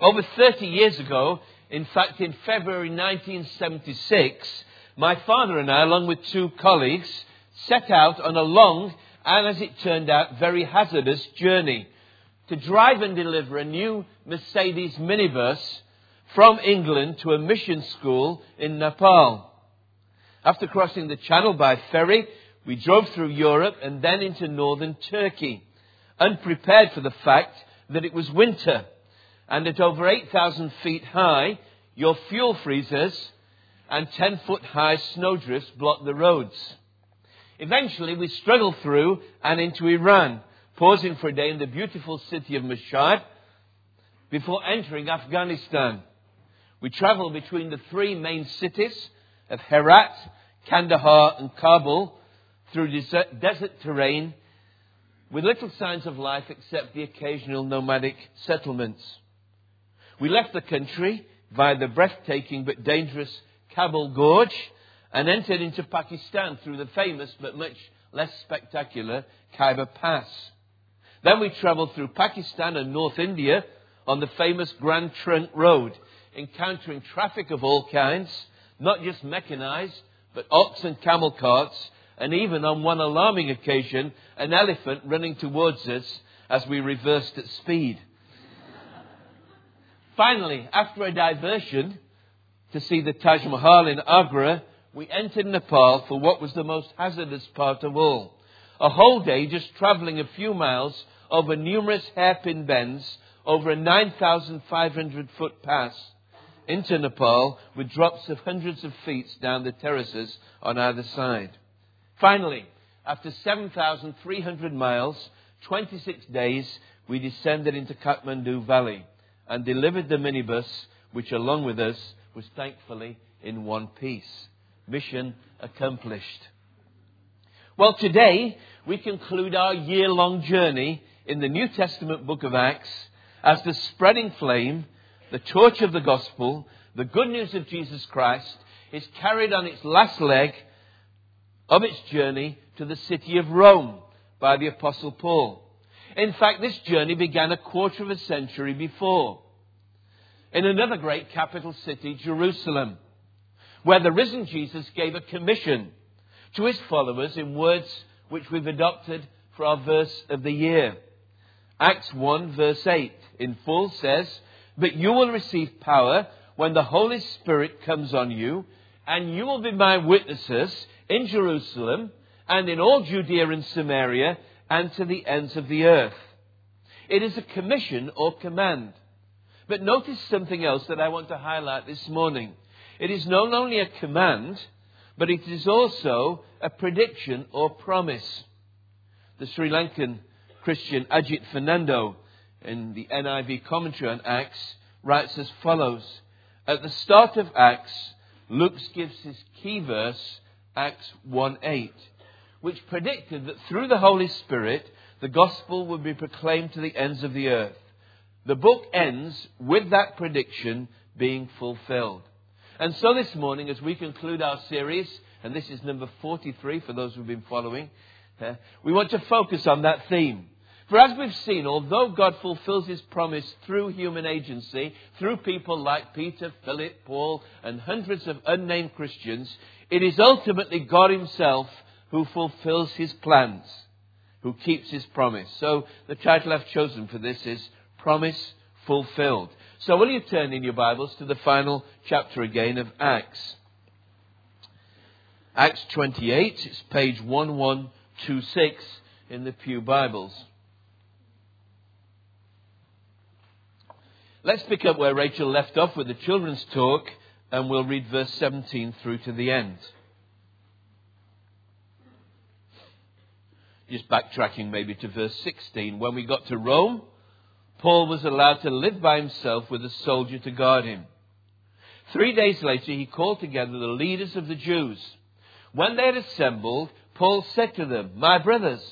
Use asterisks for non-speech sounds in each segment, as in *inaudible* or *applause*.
Over 30 years ago, in fact, in February 1976, my father and I, along with two colleagues, set out on a long and, as it turned out, very hazardous journey to drive and deliver a new Mercedes minibus from England to a mission school in Nepal. After crossing the channel by ferry, we drove through Europe and then into northern Turkey, unprepared for the fact that it was winter and at over 8,000 feet high, your fuel freezers and 10 foot high snowdrifts blocked the roads. Eventually, we struggled through and into Iran, pausing for a day in the beautiful city of Mashhad before entering Afghanistan. We traveled between the three main cities of Herat, Kandahar, and Kabul through desert, desert terrain with little signs of life except the occasional nomadic settlements. We left the country via the breathtaking but dangerous Kabul Gorge and entered into Pakistan through the famous but much less spectacular Khyber Pass. Then we travelled through Pakistan and North India on the famous Grand Trunk Road, encountering traffic of all kinds, not just mechanized, but ox and camel carts, and even on one alarming occasion, an elephant running towards us as we reversed at speed. Finally, after a diversion to see the Taj Mahal in Agra, we entered Nepal for what was the most hazardous part of all. A whole day just traveling a few miles over numerous hairpin bends over a 9,500 foot pass into Nepal with drops of hundreds of feet down the terraces on either side. Finally, after 7,300 miles, 26 days, we descended into Kathmandu Valley and delivered the minibus, which along with us was thankfully in one piece. Mission accomplished. Well, today we conclude our year long journey in the New Testament book of Acts as the spreading flame, the torch of the gospel, the good news of Jesus Christ is carried on its last leg of its journey to the city of Rome by the Apostle Paul. In fact, this journey began a quarter of a century before in another great capital city, Jerusalem, where the risen Jesus gave a commission to his followers in words which we've adopted for our verse of the year. Acts 1 verse 8 in full says, But you will receive power when the Holy Spirit comes on you, and you will be my witnesses in Jerusalem and in all Judea and Samaria and to the ends of the earth. It is a commission or command. But notice something else that I want to highlight this morning. It is not only a command, but it is also a prediction or promise. The Sri Lankan Christian Ajit Fernando in the NIV commentary on Acts writes as follows. At the start of Acts, Luke gives his key verse, Acts 1:8, which predicted that through the Holy Spirit, the gospel would be proclaimed to the ends of the earth. The book ends with that prediction being fulfilled. And so this morning, as we conclude our series, and this is number 43 for those who've been following, uh, we want to focus on that theme. For as we've seen, although God fulfills his promise through human agency, through people like Peter, Philip, Paul, and hundreds of unnamed Christians, it is ultimately God himself who fulfills his plans, who keeps his promise. So the title I've chosen for this is Promise Fulfilled. So will you turn in your Bibles to the final chapter again of Acts? Acts 28, it's page 1126 in the Pew Bibles. Let's pick up where Rachel left off with the children's talk, and we'll read verse 17 through to the end. Just backtracking maybe to verse 16. When we got to Rome, Paul was allowed to live by himself with a soldier to guard him. Three days later, he called together the leaders of the Jews. When they had assembled, Paul said to them, My brothers,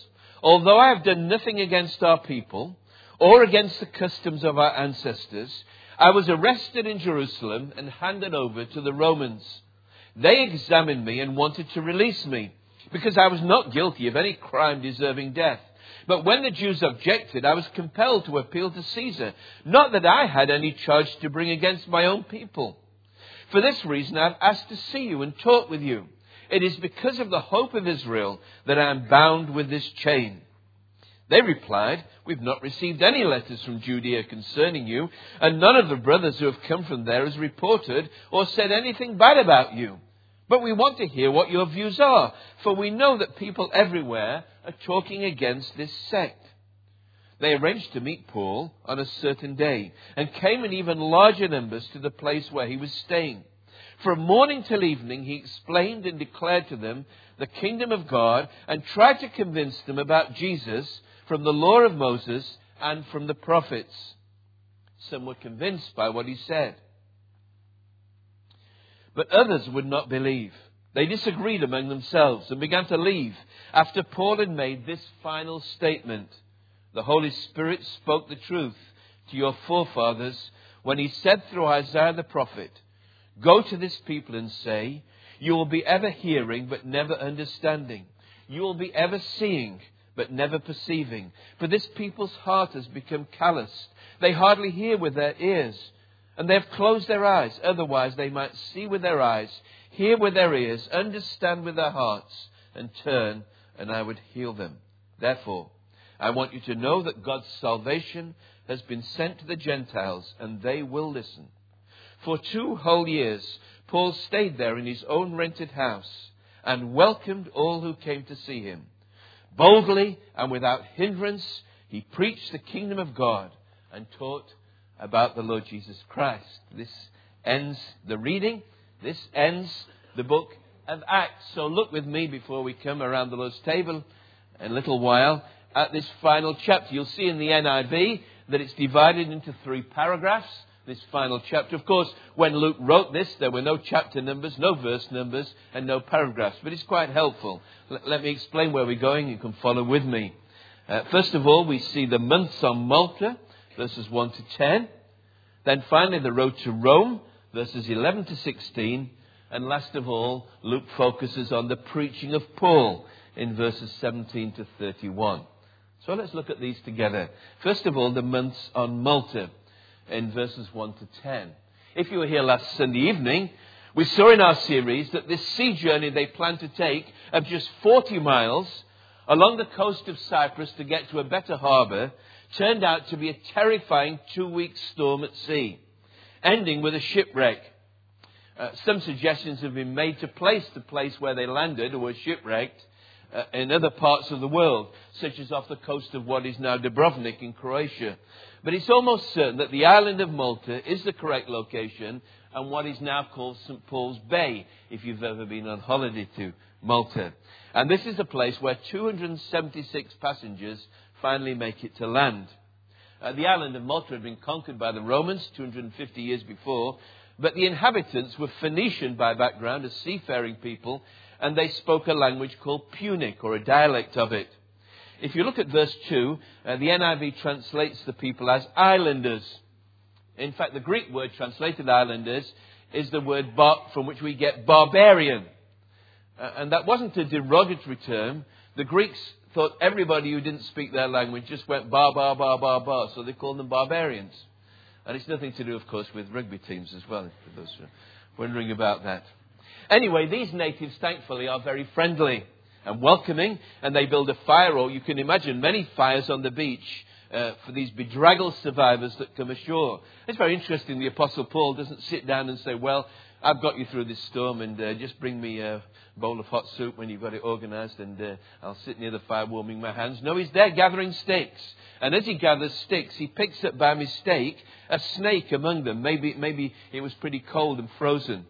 although I have done nothing against our people, or against the customs of our ancestors, I was arrested in Jerusalem and handed over to the Romans. They examined me and wanted to release me, because I was not guilty of any crime deserving death. But when the Jews objected, I was compelled to appeal to Caesar. Not that I had any charge to bring against my own people. For this reason, I have asked to see you and talk with you. It is because of the hope of Israel that I am bound with this chain. They replied, We've not received any letters from Judea concerning you, and none of the brothers who have come from there has reported or said anything bad about you. But we want to hear what your views are, for we know that people everywhere talking against this sect. They arranged to meet Paul on a certain day, and came in even larger numbers to the place where he was staying. From morning till evening, he explained and declared to them the kingdom of God, and tried to convince them about Jesus from the law of Moses and from the prophets. Some were convinced by what he said. But others would not believe. They disagreed among themselves and began to leave after Paul had made this final statement. The Holy Spirit spoke the truth to your forefathers when he said through Isaiah the prophet, Go to this people and say, You will be ever hearing but never understanding. You will be ever seeing but never perceiving. For this people's heart has become calloused. They hardly hear with their ears, and they have closed their eyes. Otherwise, they might see with their eyes, hear with their ears, understand with their hearts, and turn, and I would heal them. Therefore, I want you to know that God's salvation has been sent to the Gentiles, and they will listen. For two whole years, Paul stayed there in his own rented house and welcomed all who came to see him. Boldly and without hindrance, he preached the kingdom of God and taught about the Lord Jesus Christ. This ends the reading. This ends the book of Acts. So look with me before we come around the Lord's table in a little while at this final chapter. You'll see in the NIV that it's divided into three paragraphs this final chapter. Of course, when Luke wrote this, there were no chapter numbers, no verse numbers, and no paragraphs, but it's quite helpful. L- let me explain where we're going. You can follow with me. Uh, first of all, we see the months on Malta, verses 1 to 10. Then finally, the road to Rome, verses 11 to 16. And last of all, Luke focuses on the preaching of Paul in verses 17 to 31. So let's look at these together. First of all, the months on Malta in verses 1 to 10. If you were here last Sunday evening, we saw in our series that this sea journey they plan to take of just 40 miles along the coast of Cyprus to get to a better harbour turned out to be a terrifying two week storm at sea, ending with a shipwreck. Uh, some suggestions have been made to place the place where they landed or were shipwrecked uh, in other parts of the world, such as off the coast of what is now Dubrovnik in Croatia. But it's almost certain that the island of Malta is the correct location and what is now called St. Paul's Bay, if you've ever been on holiday to Malta. And this is the place where 276 passengers finally make it to land. Uh, the island of Malta had been conquered by the Romans 250 years before, but the inhabitants were Phoenician by background, a seafaring people, and they spoke a language called Punic, or a dialect of it. If you look at verse 2, uh, the NIV translates the people as islanders. In fact, the Greek word translated islanders is the word bar- from which we get barbarian. Uh, and that wasn't a derogatory term. The Greeks thought everybody who didn't speak their language just went bar, bar, bar, bar, bar, so they called them barbarians. And it's nothing to do, of course, with rugby teams as well, for those wondering about that. Anyway, these natives, thankfully, are very friendly and welcoming, and they build a fire, or you can imagine many fires on the beach uh, for these bedraggled survivors that come ashore. It's very interesting. The Apostle Paul doesn't sit down and say, Well, I've got you through this storm, and uh, just bring me a bowl of hot soup when you've got it organized, and uh, I'll sit near the fire warming my hands. No, he's there gathering sticks. And as he gathers sticks, he picks up by mistake a snake among them. Maybe, maybe it was pretty cold and frozen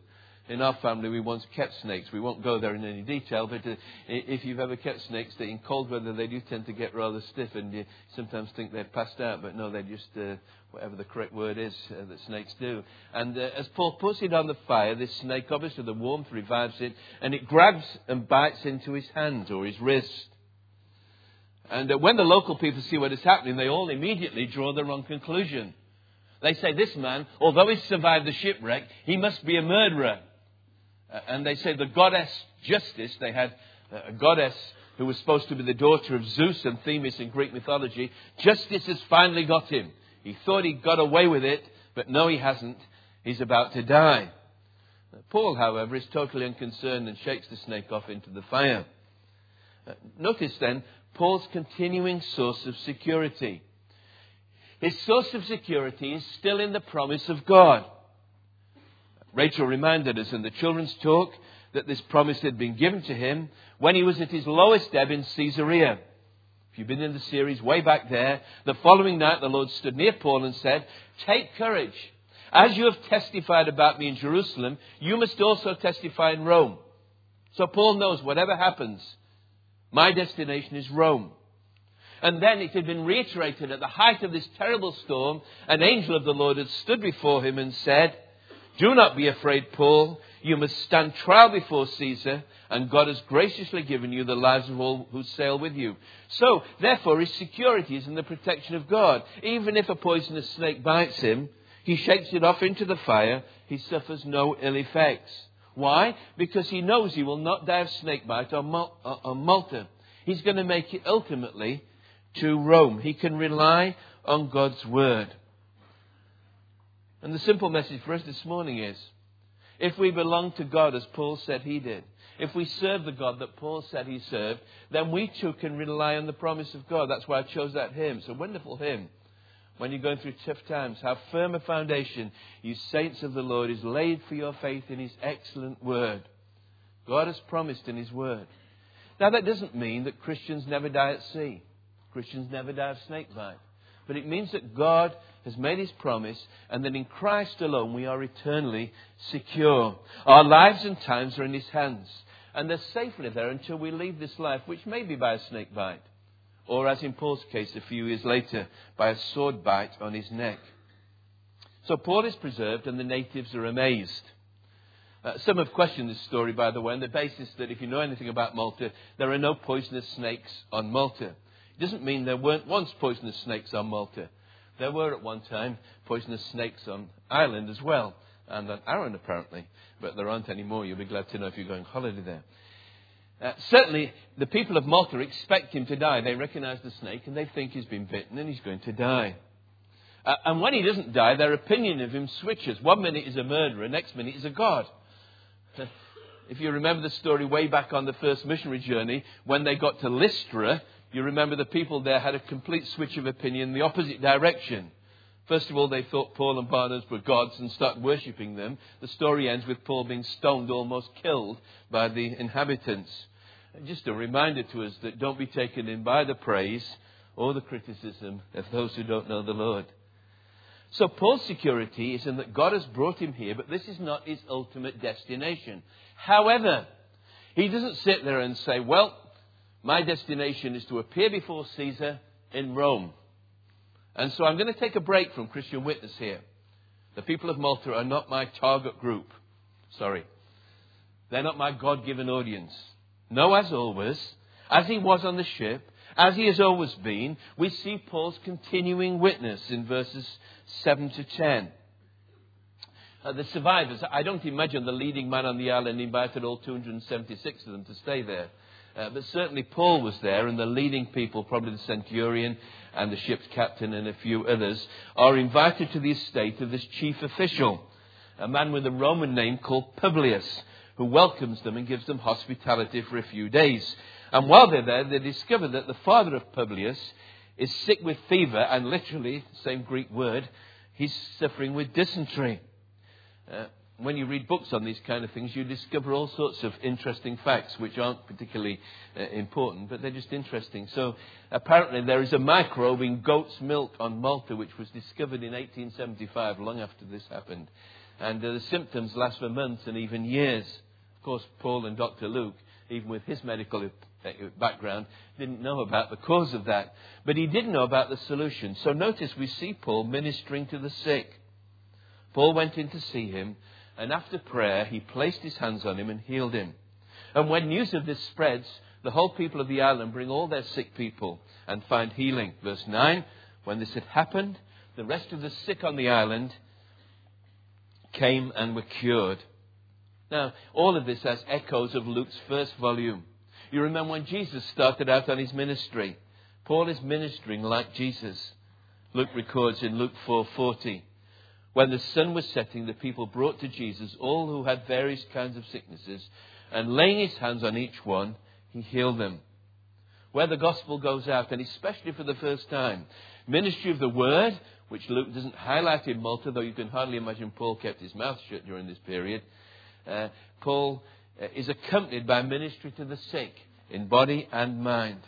in our family, we once kept snakes. We won't go there in any detail, but uh, if you've ever kept snakes, in cold weather they do tend to get rather stiff, and you sometimes think they've passed out, but no, they're just uh, whatever the correct word is uh, that snakes do. And uh, as Paul puts it on the fire, this snake, obviously the warmth revives it, and it grabs and bites into his hand or his wrist. And uh, when the local people see what is happening, they all immediately draw the wrong conclusion. They say, This man, although he survived the shipwreck, he must be a murderer. Uh, and they say the goddess Justice, they had a goddess who was supposed to be the daughter of Zeus and Themis in Greek mythology, justice has finally got him. He thought he got away with it, but no, he hasn't. He's about to die. Paul, however, is totally unconcerned and shakes the snake off into the fire. Uh, notice then Paul's continuing source of security. His source of security is still in the promise of God. Rachel reminded us in the children's talk that this promise had been given to him when he was at his lowest ebb in Caesarea. If you've been in the series way back there, the following night the Lord stood near Paul and said, Take courage. As you have testified about me in Jerusalem, you must also testify in Rome. So Paul knows whatever happens, my destination is Rome. And then it had been reiterated at the height of this terrible storm, an angel of the Lord had stood before him and said, Do not be afraid, Paul. You must stand trial before Caesar, and God has graciously given you the lives of all who sail with you. So, therefore, his security is in the protection of God. Even if a poisonous snake bites him, he shakes it off into the fire, he suffers no ill effects. Why? Because he knows he will not die of snakebite or, Malta. He's going to make it ultimately to Rome. He can rely on God's word. And the simple message for us this morning is if we belong to God as Paul said he did, if we serve the God that Paul said he served, then we too can rely on the promise of God. That's why I chose that hymn. It's a wonderful hymn. When you're going through tough times, how firm a foundation, you saints of the Lord, is laid for your faith in his excellent word. God has promised in his word. Now, that doesn't mean that Christians never die at sea. Christians never die of snakebite. But it means that God has made his promise and that in Christ alone we are eternally secure. Our lives and times are in his hands and they're safely there until we leave this life, which may be by a snake bite or as in Paul's case a few years later by a sword bite on his neck. So Paul is preserved and the natives are amazed. Uh, some have questioned this story, by the way, on the basis that if you know anything about Malta, there are no poisonous snakes on Malta. It doesn't mean there weren't once poisonous snakes on Malta. There were at one time poisonous snakes on Ireland as well, and on Arran apparently, but there aren't any more. You'll be glad to know if you're going holiday there. Uh, certainly, the people of Malta expect him to die. They recognize the snake and they think he's been bitten and he's going to die. Uh, and when he doesn't die, their opinion of him switches. One minute he's a murderer, next minute he's a god. *laughs* If you remember the story way back on the first missionary journey, when they got to Lystra, you remember the people there had a complete switch of opinion in the opposite direction. First of all, they thought Paul and Barnabas were gods and started worshipping them. The story ends with Paul being stoned, almost killed by the inhabitants. Just a reminder to us that don't be taken in by the praise or the criticism of those who don't know the Lord. So Paul's security is in that God has brought him here, but this is not his ultimate destination. However, he doesn't sit there and say, well, my destination is to appear before Caesar in Rome. And so I'm going to take a break from Christian witness here. The people of Malta are not my target group. Sorry. They're not my God given audience. No, as always, as he was on the ship, as he has always been, we see Paul's continuing witness in verses 7 to 10. Uh, the survivors, I don't imagine the leading man on the island invited all 276 of them to stay there. Uh, but certainly Paul was there, and the leading people, probably the centurion and the ship's captain and a few others, are invited to the estate of this chief official, a man with a Roman name called Publius, who welcomes them and gives them hospitality for a few days. And while they're there, they discover that the father of Publius is sick with fever, and literally, same Greek word, he's suffering with dysentery. Uh, when you read books on these kind of things, you discover all sorts of interesting facts which aren't particularly uh, important, but they're just interesting. So apparently there is a microbe in goat's milk on Malta which was discovered in 1875, long after this happened. And uh, the symptoms last for months and even years. Of course, Paul and Dr. Luke, even with his medical uh, background, didn't know about the cause of that. But he did know about the solution. So notice we see Paul ministering to the sick. Paul went in to see him and after prayer, he placed his hands on him and healed him. And when news of this spreads, the whole people of the island bring all their sick people and find healing. Verse 9 When this had happened, the rest of the sick on the island came and were cured. Now, all of this has echoes of Luke's first volume. You remember when Jesus started out on his ministry. Paul is ministering like Jesus. Luke records in Luke 4:40, when the sun was setting, the people brought to Jesus all who had various kinds of sicknesses, and laying his hands on each one, he healed them. Where the gospel goes out, and especially for the first time, ministry of the word, which Luke doesn't highlight in Malta, though you can hardly imagine Paul kept his mouth shut during this period. Uh, Paul uh, is accompanied by ministry to the sick in body and mind.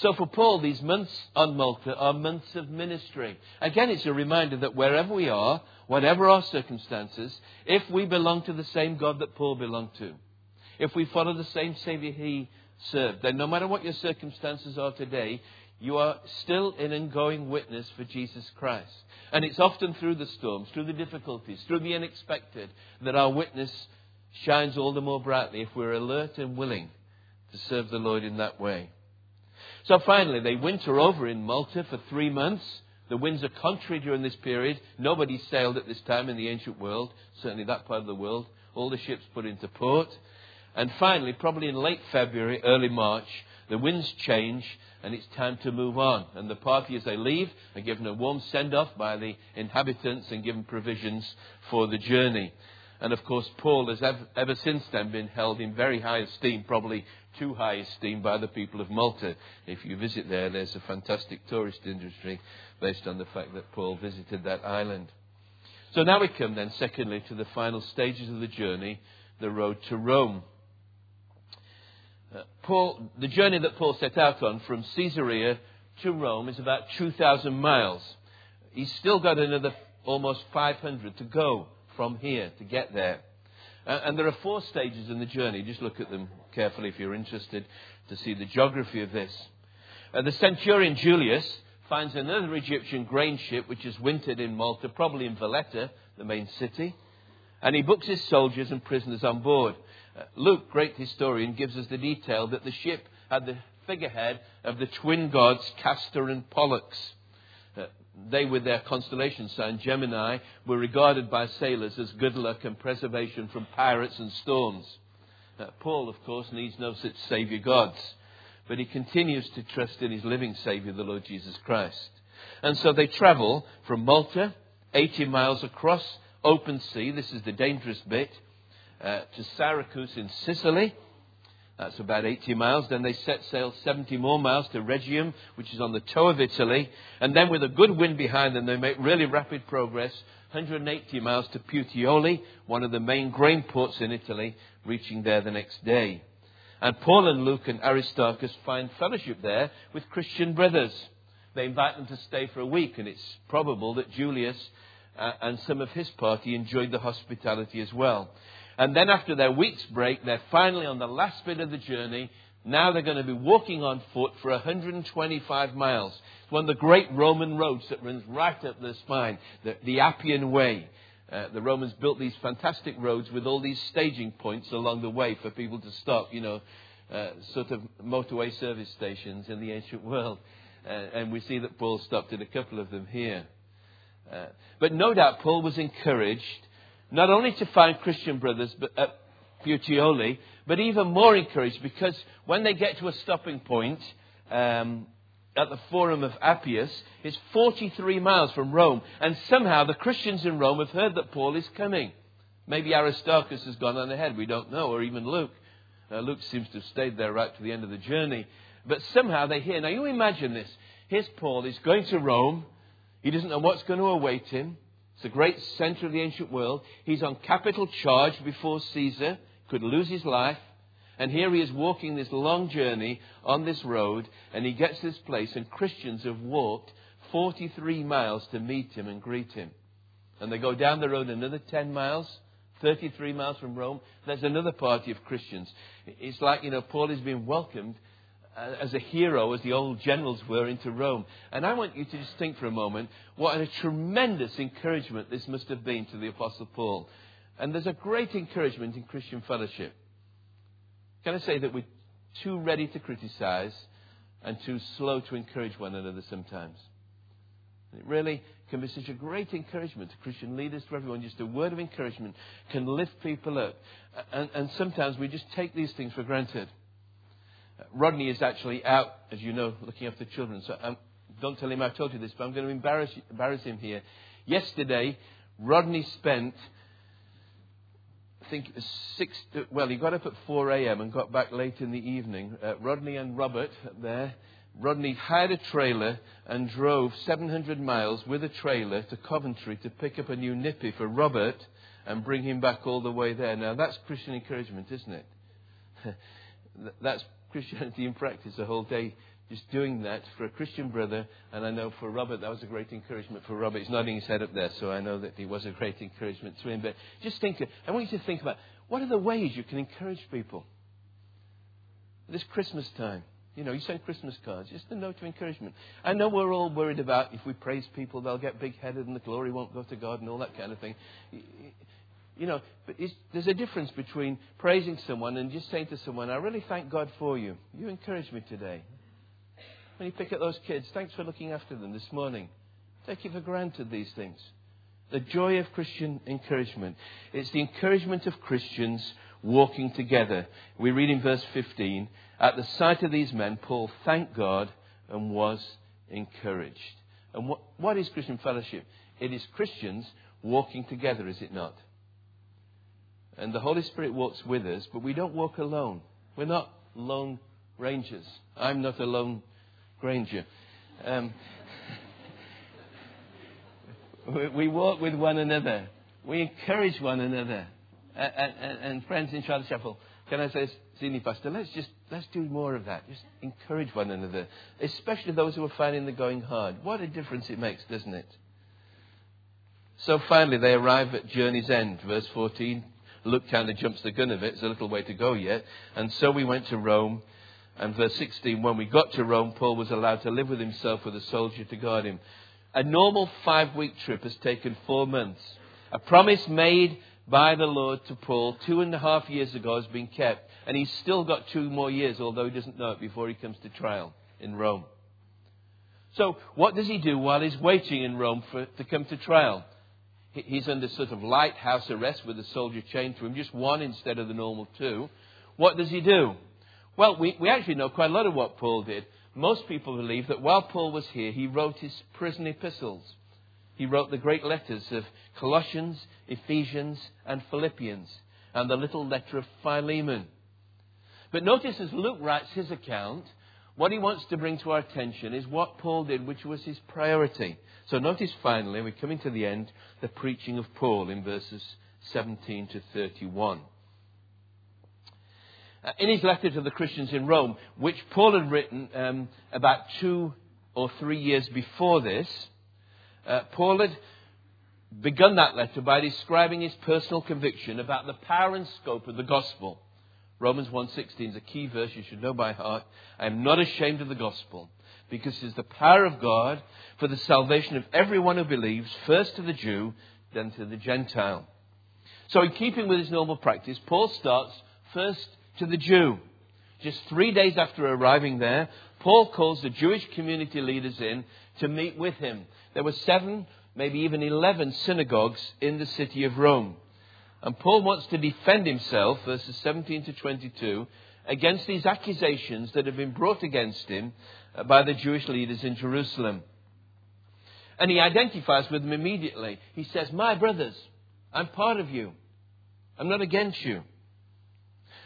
So for Paul, these months on Malta are months of ministry. Again, it's a reminder that wherever we are, whatever our circumstances, if we belong to the same God that Paul belonged to, if we follow the same Savior he served, then no matter what your circumstances are today, you are still an ongoing witness for Jesus Christ. And it's often through the storms, through the difficulties, through the unexpected that our witness shines all the more brightly if we're alert and willing to serve the Lord in that way. So finally, they winter over in Malta for three months. The winds are contrary during this period. Nobody sailed at this time in the ancient world, certainly that part of the world. All the ships put into port. And finally, probably in late February, early March, the winds change and it's time to move on. And the party, as they leave, are given a warm send off by the inhabitants and given provisions for the journey. And of course, Paul has ever, ever, since then been held in very high esteem, probably too high esteem by the people of Malta. If you visit there, there's a fantastic tourist industry based on the fact that Paul visited that island. So now we come then, secondly, to the final stages of the journey, the road to Rome. Uh, Paul, the journey that Paul set out on from Caesarea to Rome is about 2,000 miles. He's still got another almost 500 to go from here to get there. Uh, and there are four stages in the journey. Just look at them carefully if you're interested to see the geography of this. Uh, the centurion Julius finds another Egyptian grain ship which has wintered in Malta, probably in Valletta, the main city, and he books his soldiers and prisoners on board. Uh, Luke, great historian, gives us the detail that the ship had the figurehead of the twin gods Castor and Pollux. Uh, they, with their constellation sign Gemini, were regarded by sailors as good luck and preservation from pirates and storms. Uh, Paul, of course, needs no such Saviour gods, but he continues to trust in his living Saviour, the Lord Jesus Christ. And so they travel from Malta, 80 miles across open sea. This is the dangerous bit uh, to Syracuse in Sicily. That's about 80 miles. Then they set sail 70 more miles to Rhegium, which is on the toe of Italy. And then with a good wind behind them, they make really rapid progress. 180 miles to Puteoli, one of the main grain ports in Italy, reaching there the next day. And Paul and Luke and Aristarchus find fellowship there with Christian brothers. They invite them to stay for a week, and it's probable that Julius uh, and some of his party enjoyed the hospitality as well. And then after their week's break, they're finally on the last bit of the journey. Now they're going to be walking on foot for 125 miles. It's one of the great Roman roads that runs right up the spine, the, the Appian Way. Uh, the Romans built these fantastic roads with all these staging points along the way for people to stop, you know, uh, sort of motorway service stations in the ancient world. Uh, and we see that Paul stopped at a couple of them here. Uh, but no doubt Paul was encouraged not only to find Christian brothers at But even more encouraged because when they get to a stopping point um, at the Forum of Appius, it's 43 miles from Rome, and somehow the Christians in Rome have heard that Paul is coming. Maybe Aristarchus has gone on ahead, we don't know, or even Luke. Uh, Luke seems to have stayed there right to the end of the journey. But somehow they hear. Now you imagine this. Here's Paul, he's going to Rome. He doesn't know what's going to await him. It's the great center of the ancient world. He's on capital charge before Caesar, could lose his life. And here he is walking this long journey on this road, and he gets this place, and Christians have walked 43 miles to meet him and greet him. And they go down the road another 10 miles, 33 miles from Rome. There's another party of Christians. It's like, you know, Paul is being welcomed uh, as a hero, as the old generals were, into Rome. And I want you to just think for a moment what a tremendous encouragement this must have been to the Apostle Paul. And there's a great encouragement in Christian fellowship. Can I say that we're too ready to criticize and too slow to encourage one another sometimes? It really can be such a great encouragement to Christian leaders, to everyone. Just a word of encouragement can lift people up. And, and sometimes we just take these things for granted. Rodney is actually out, as you know, looking after children. So um, don't tell him I told you this, but I'm going to embarrass, embarrass him here. Yesterday, Rodney spent, think, six, well, he got up at 4 a.m. and got back late in the evening. Uh, Rodney and Robert there. Rodney hired a trailer and drove 700 miles with a trailer to Coventry to pick up a new nippy for Robert and bring him back all the way there. Now, that's Christian encouragement, isn't it? *laughs* that's Christianity in practice, a whole day just doing that for a Christian brother. And I know for Robert, that was a great encouragement for Robert. He's nodding his head up there, so I know that he was a great encouragement to him. But just think, I want you to think about what are the ways you can encourage people? This Christmas time. You know, you send Christmas cards, just a note of encouragement. I know we're all worried about if we praise people, they'll get big headed and the glory won't go to God and all that kind of thing. You know, but there's a difference between praising someone and just saying to someone, I really thank God for you. You encouraged me today. When you pick up those kids, thanks for looking after them this morning. Take it for granted, these things. The joy of Christian encouragement. It's the encouragement of Christians walking together. We read in verse 15, at the sight of these men, Paul thanked God and was encouraged. And what, what is Christian fellowship? It is Christians walking together, is it not? And the Holy Spirit walks with us, but we don't walk alone. We're not lone rangers. I'm not a lone ranger. Um, *laughs* we, walk with one another. We encourage one another. And, and, and friends in Charlotte Chapel, can I say, Senior Pastor, let's just let's do more of that. Just encourage one another, especially those who are finding the going hard. What a difference it makes, doesn't it? So finally, they arrive at journey's end, verse 14. Luke kind of jumps the gun of it. There's a little way to go yet. And so we went to Rome. And verse 16, when we got to Rome, Paul was allowed to live with himself with a soldier to guard him. A normal five week trip has taken four months. A promise made by the Lord to Paul two and a half years ago has been kept. And he's still got two more years, although he doesn't know it, before he comes to trial in Rome. So, what does he do while he's waiting in Rome for, to come to trial? he's under sort of lighthouse arrest with a soldier chained to him, just one instead of the normal two. What does he do? Well, we, we actually know quite a lot of what Paul did. Most people believe that while Paul was here, he wrote his prison epistles. He wrote the great letters of Colossians, Ephesians, and Philippians, and the little letter of Philemon. But notice as Luke writes his account, what he wants to bring to our attention is what Paul did, which was his priority. So notice finally, we're coming to the end, the preaching of Paul in verses 17 to 31. Uh, in his letter to the Christians in Rome, which Paul had written um, about two or three years before this, uh, Paul had begun that letter by describing his personal conviction about the power and scope of the gospel. Romans 1.16 is a key verse you should know by heart. I am not ashamed of the gospel because it is the power of God for the salvation of everyone who believes, first to the Jew, then to the Gentile. So, in keeping with his normal practice, Paul starts first to the Jew. Just three days after arriving there, Paul calls the Jewish community leaders in to meet with him. There were seven, maybe even eleven synagogues in the city of Rome. And Paul wants to defend himself, verses 17 to 22, against these accusations that have been brought against him by the Jewish leaders in Jerusalem. And he identifies with them immediately. He says, My brothers, I'm part of you. I'm not against you.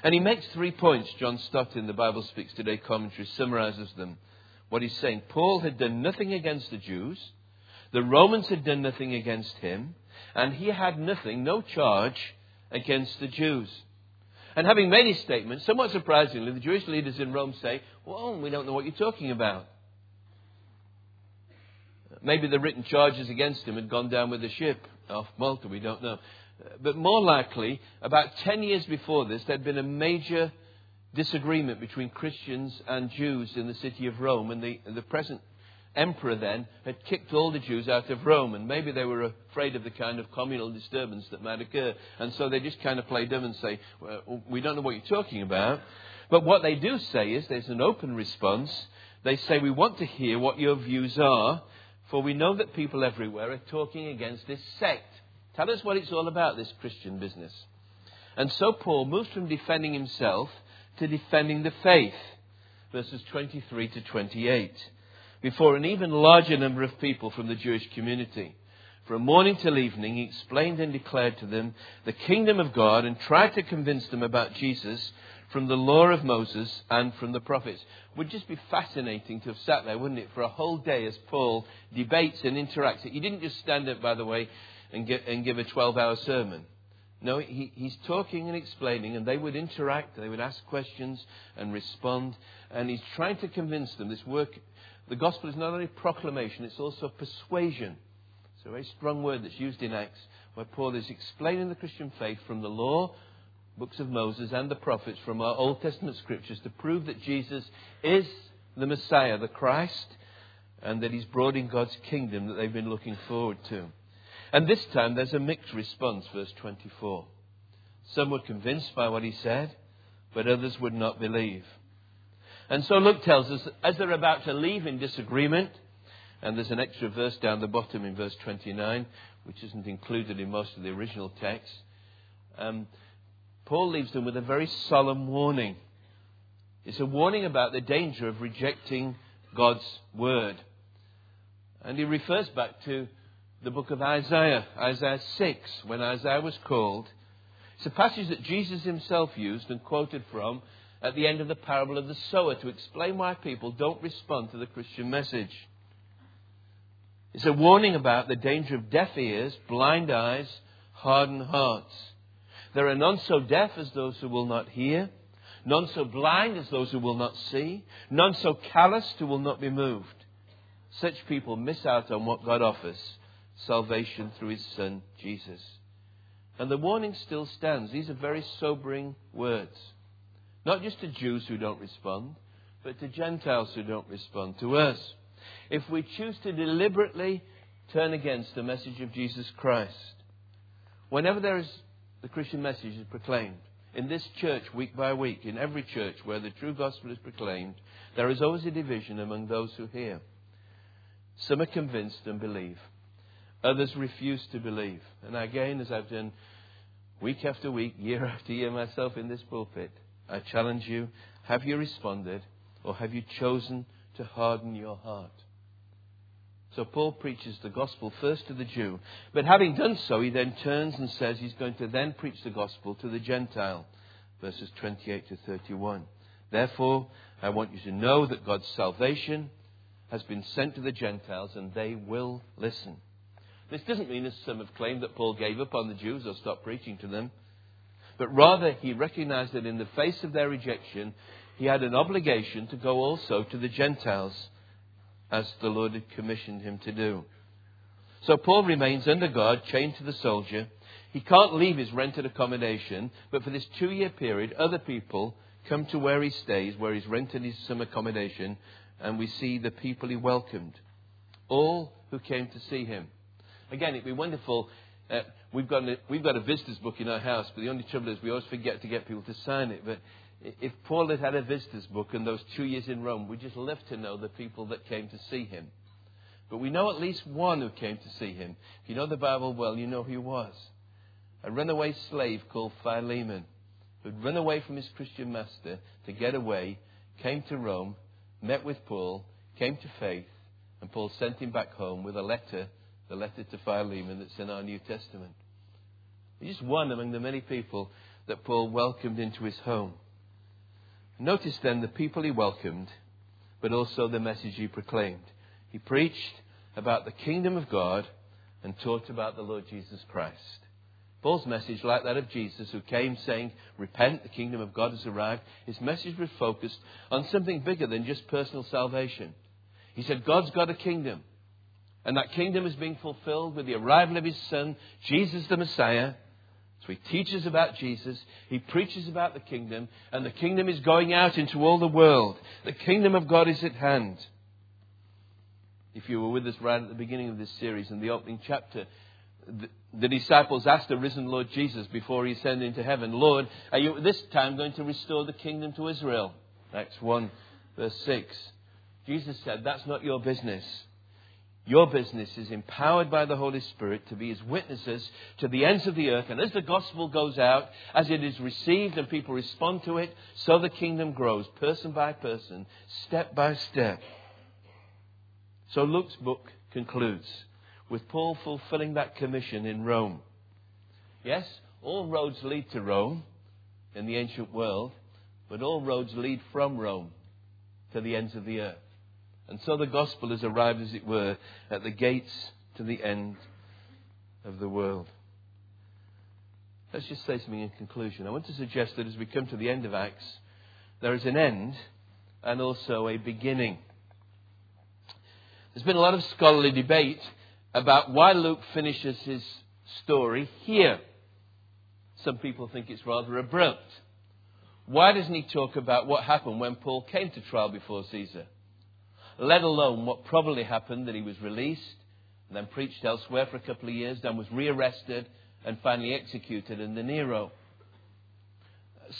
And he makes three points. John Stott in the Bible Speaks Today commentary summarizes them. What he's saying Paul had done nothing against the Jews, the Romans had done nothing against him, and he had nothing, no charge against the Jews. And having made his statement, somewhat surprisingly, the Jewish leaders in Rome say, Well, we don't know what you're talking about. Maybe the written charges against him had gone down with the ship off Malta, we don't know. But more likely, about 10 years before this, there had been a major disagreement between Christians and Jews in the city of Rome, and the, the present emperor then had kicked all the Jews out of Rome, and maybe they were afraid of the kind of communal disturbance that might occur. And so they just kind of play dumb and say, well, We don't know what you're talking about. But what they do say is there's an open response. They say, We want to hear what your views are, for we know that people everywhere are talking against this sect. Tell us what it's all about, this Christian business. And so Paul moves from defending himself to defending the faith. verses 23 to 28, before an even larger number of people from the Jewish community. From morning till evening, he explained and declared to them the kingdom of God and tried to convince them about Jesus from the law of Moses and from the prophets. Would just be fascinating to have sat there, wouldn't it, for a whole day as Paul debates and interacts. He didn't just stand up, by the way, and, get, and give a 12 hour sermon. No, he, he's talking and explaining, and they would interact, they would ask questions and respond, and he's trying to convince them this work. The gospel is not only proclamation, it's also persuasion. It's a very strong word that's used in Acts, where Paul is explaining the Christian faith from the law, books of Moses, and the prophets, from our Old Testament scriptures, to prove that Jesus is the Messiah, the Christ, and that he's brought in God's kingdom that they've been looking forward to. And this time there's a mixed response, verse 24. Some were convinced by what he said, but others would not believe. And so Luke tells us as they're about to leave in disagreement, and there's an extra verse down the bottom in verse 29, which isn't included in most of the original text. Um, Paul leaves them with a very solemn warning. It's a warning about the danger of rejecting God's word. And he refers back to the book of Isaiah, Isaiah 6, when Isaiah was called. It's a passage that Jesus himself used and quoted from at the end of the parable of the sower to explain why people don't respond to the Christian message. It's a warning about the danger of deaf ears, blind eyes, hardened hearts. There are none so deaf as those who will not hear, none so blind as those who will not see, none so calloused who will not be moved. Such people miss out on what God offers salvation through his Son, Jesus. And the warning still stands. These are very sobering words. Not just to Jews who don't respond, but to Gentiles who don't respond, to us. If we choose to deliberately turn against the message of Jesus Christ, whenever there is the Christian message is proclaimed, in this church, week by week, in every church where the true gospel is proclaimed, there is always a division among those who hear. Some are convinced and believe. Others refuse to believe. And again, as I've done week after week, year *laughs* after year myself in this pulpit, I challenge you have you responded or have you chosen to harden your heart? So Paul preaches the gospel first to the Jew. But having done so, he then turns and says he's going to then preach the gospel to the Gentile. Verses 28 to 31. Therefore, I want you to know that God's salvation has been sent to the Gentiles and they will listen. This doesn't mean, as some have claimed, that Paul gave up on the Jews or stopped preaching to them, but rather he recognized that in the face of their rejection, he had an obligation to go also to the Gentiles, as the Lord had commissioned him to do. So Paul remains under guard, chained to the soldier. He can't leave his rented accommodation, but for this two year period, other people come to where he stays, where he's rented his some accommodation, and we see the people he welcomed. All who came to see him. Again, it'd be wonderful. Uh, we've, got a, we've got a visitor's book in our house, but the only trouble is we always forget to get people to sign it. But if Paul had had a visitor's book in those two years in Rome, we'd just love to know the people that came to see him. But we know at least one who came to see him. If you know the Bible well, you know who he was. A runaway slave called Philemon, who'd run away from his Christian master to get away, came to Rome, met with Paul, came to faith, and Paul sent him back home with a letter the letter to Philemon that's in our New Testament. He's just one among the many people that Paul welcomed into his home. Notice then the people he welcomed, but also the message he proclaimed. He preached about the kingdom of God and taught about the Lord Jesus Christ. Paul's message, like that of Jesus, who came saying, Repent, the kingdom of God has arrived, his message was focused on something bigger than just personal salvation. He said, God's got a kingdom. And that kingdom is being fulfilled with the arrival of his son, Jesus the Messiah. So he teaches about Jesus, he preaches about the kingdom, and the kingdom is going out into all the world. The kingdom of God is at hand. If you were with us right at the beginning of this series, in the opening chapter, the, the disciples asked the risen Lord Jesus before he ascended into heaven, Lord, are you at this time going to restore the kingdom to Israel? Acts 1, verse 6. Jesus said, That's not your business. Your business is empowered by the Holy Spirit to be His witnesses to the ends of the earth. And as the gospel goes out, as it is received and people respond to it, so the kingdom grows, person by person, step by step. So Luke's book concludes with Paul fulfilling that commission in Rome. Yes, all roads lead to Rome in the ancient world, but all roads lead from Rome to the ends of the earth. And so the gospel has arrived, as it were, at the gates to the end of the world. Let's just say something in conclusion. I want to suggest that as we come to the end of Acts, there is an end and also a beginning. There's been a lot of scholarly debate about why Luke finishes his story here. Some people think it's rather abrupt. Why doesn't he talk about what happened when Paul came to trial before Caesar? Let alone what probably happened that he was released and then preached elsewhere for a couple of years, then was rearrested and finally executed in the Nero.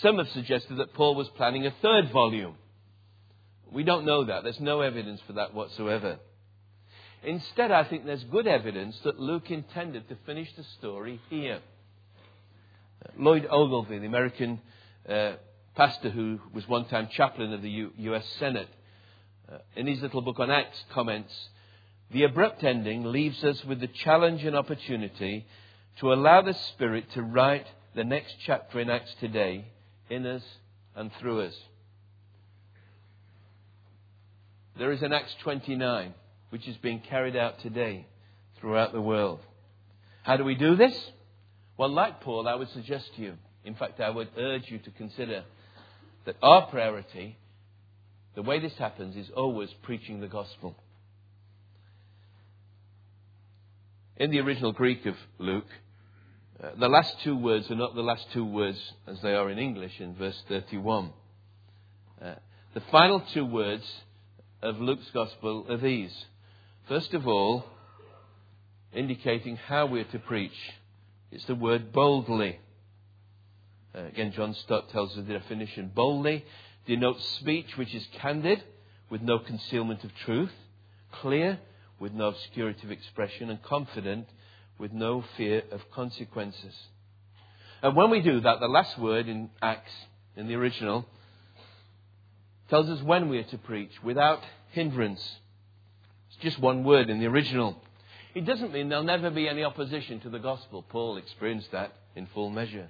Some have suggested that Paul was planning a third volume. We don't know that. There's no evidence for that whatsoever. Instead, I think there's good evidence that Luke intended to finish the story here. Lloyd Ogilvie, the American uh, pastor who was one time chaplain of the U- U.S. Senate, uh, in his little book on Acts, comments The abrupt ending leaves us with the challenge and opportunity to allow the Spirit to write the next chapter in Acts today in us and through us. There is an Acts 29 which is being carried out today throughout the world. How do we do this? Well, like Paul, I would suggest to you, in fact, I would urge you to consider that our priority the way this happens is always preaching the gospel. In the original Greek of Luke, uh, the last two words are not the last two words as they are in English in verse 31. Uh, the final two words of Luke's gospel are these. First of all, indicating how we're to preach, it's the word boldly. Uh, again, John Stott tells us the definition. Boldly denotes speech which is candid, with no concealment of truth, clear, with no obscurity of expression, and confident, with no fear of consequences. And when we do that, the last word in Acts, in the original, tells us when we are to preach, without hindrance. It's just one word in the original. It doesn't mean there'll never be any opposition to the gospel. Paul experienced that in full measure.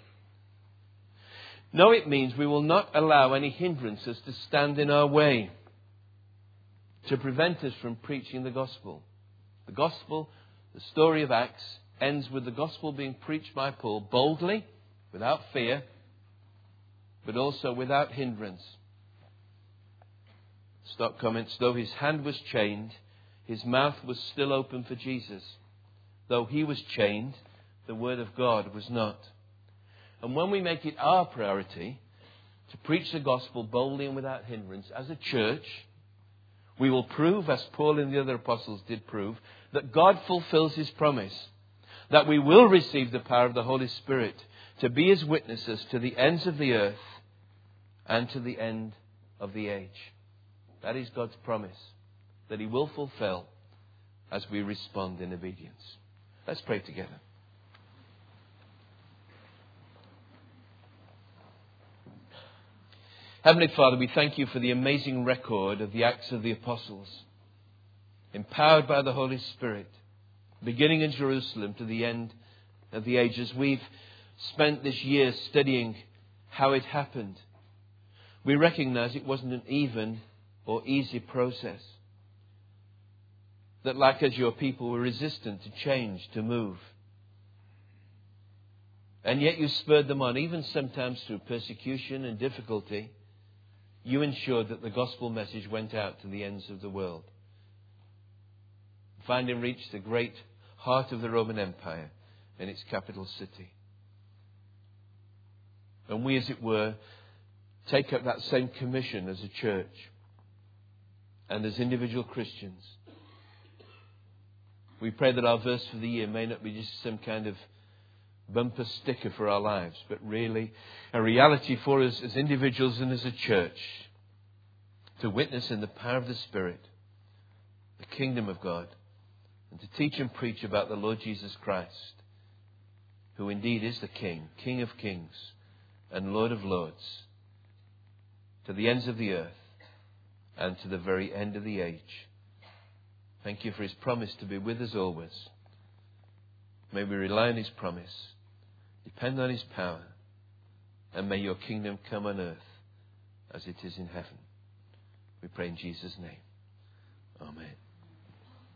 No, it means we will not allow any hindrances to stand in our way to prevent us from preaching the gospel. The gospel, the story of Acts, ends with the gospel being preached by Paul boldly, without fear, but also without hindrance. Stott comments, though his hand was chained, his mouth was still open for Jesus. Though he was chained, the word of God was not. And when we make it our priority to preach the gospel boldly and without hindrance as a church, we will prove, as Paul and the other apostles did prove, that God fulfills his promise, that we will receive the power of the Holy Spirit to be his witnesses to the ends of the earth and to the end of the age. That is God's promise that he will fulfill as we respond in obedience. Let's pray together. Heavenly Father, we thank you for the amazing record of the Acts of the Apostles, empowered by the Holy Spirit, beginning in Jerusalem to the end of the ages. We've spent this year studying how it happened. We recognize it wasn't an even or easy process. That, like as your people were resistant to change, to move. And yet you spurred them on, even sometimes through persecution and difficulty you ensured that the gospel message went out to the ends of the world. Finally reached the great heart of the Roman Empire and its capital city. And we, as it were, take up that same commission as a church and as individual Christians. We pray that our verse for the year may not be just some kind of bumper sticker for our lives, but really a reality for us as individuals and as a church to witness in the power of the Spirit the kingdom of God and to teach and preach about the Lord Jesus Christ, who indeed is the King, King of kings and Lord of lords, to the ends of the earth and to the very end of the age. Thank you for his promise to be with us always. May we rely on his promise, depend on his power, and may your kingdom come on earth as it is in heaven. We pray in Jesus' name. Amen.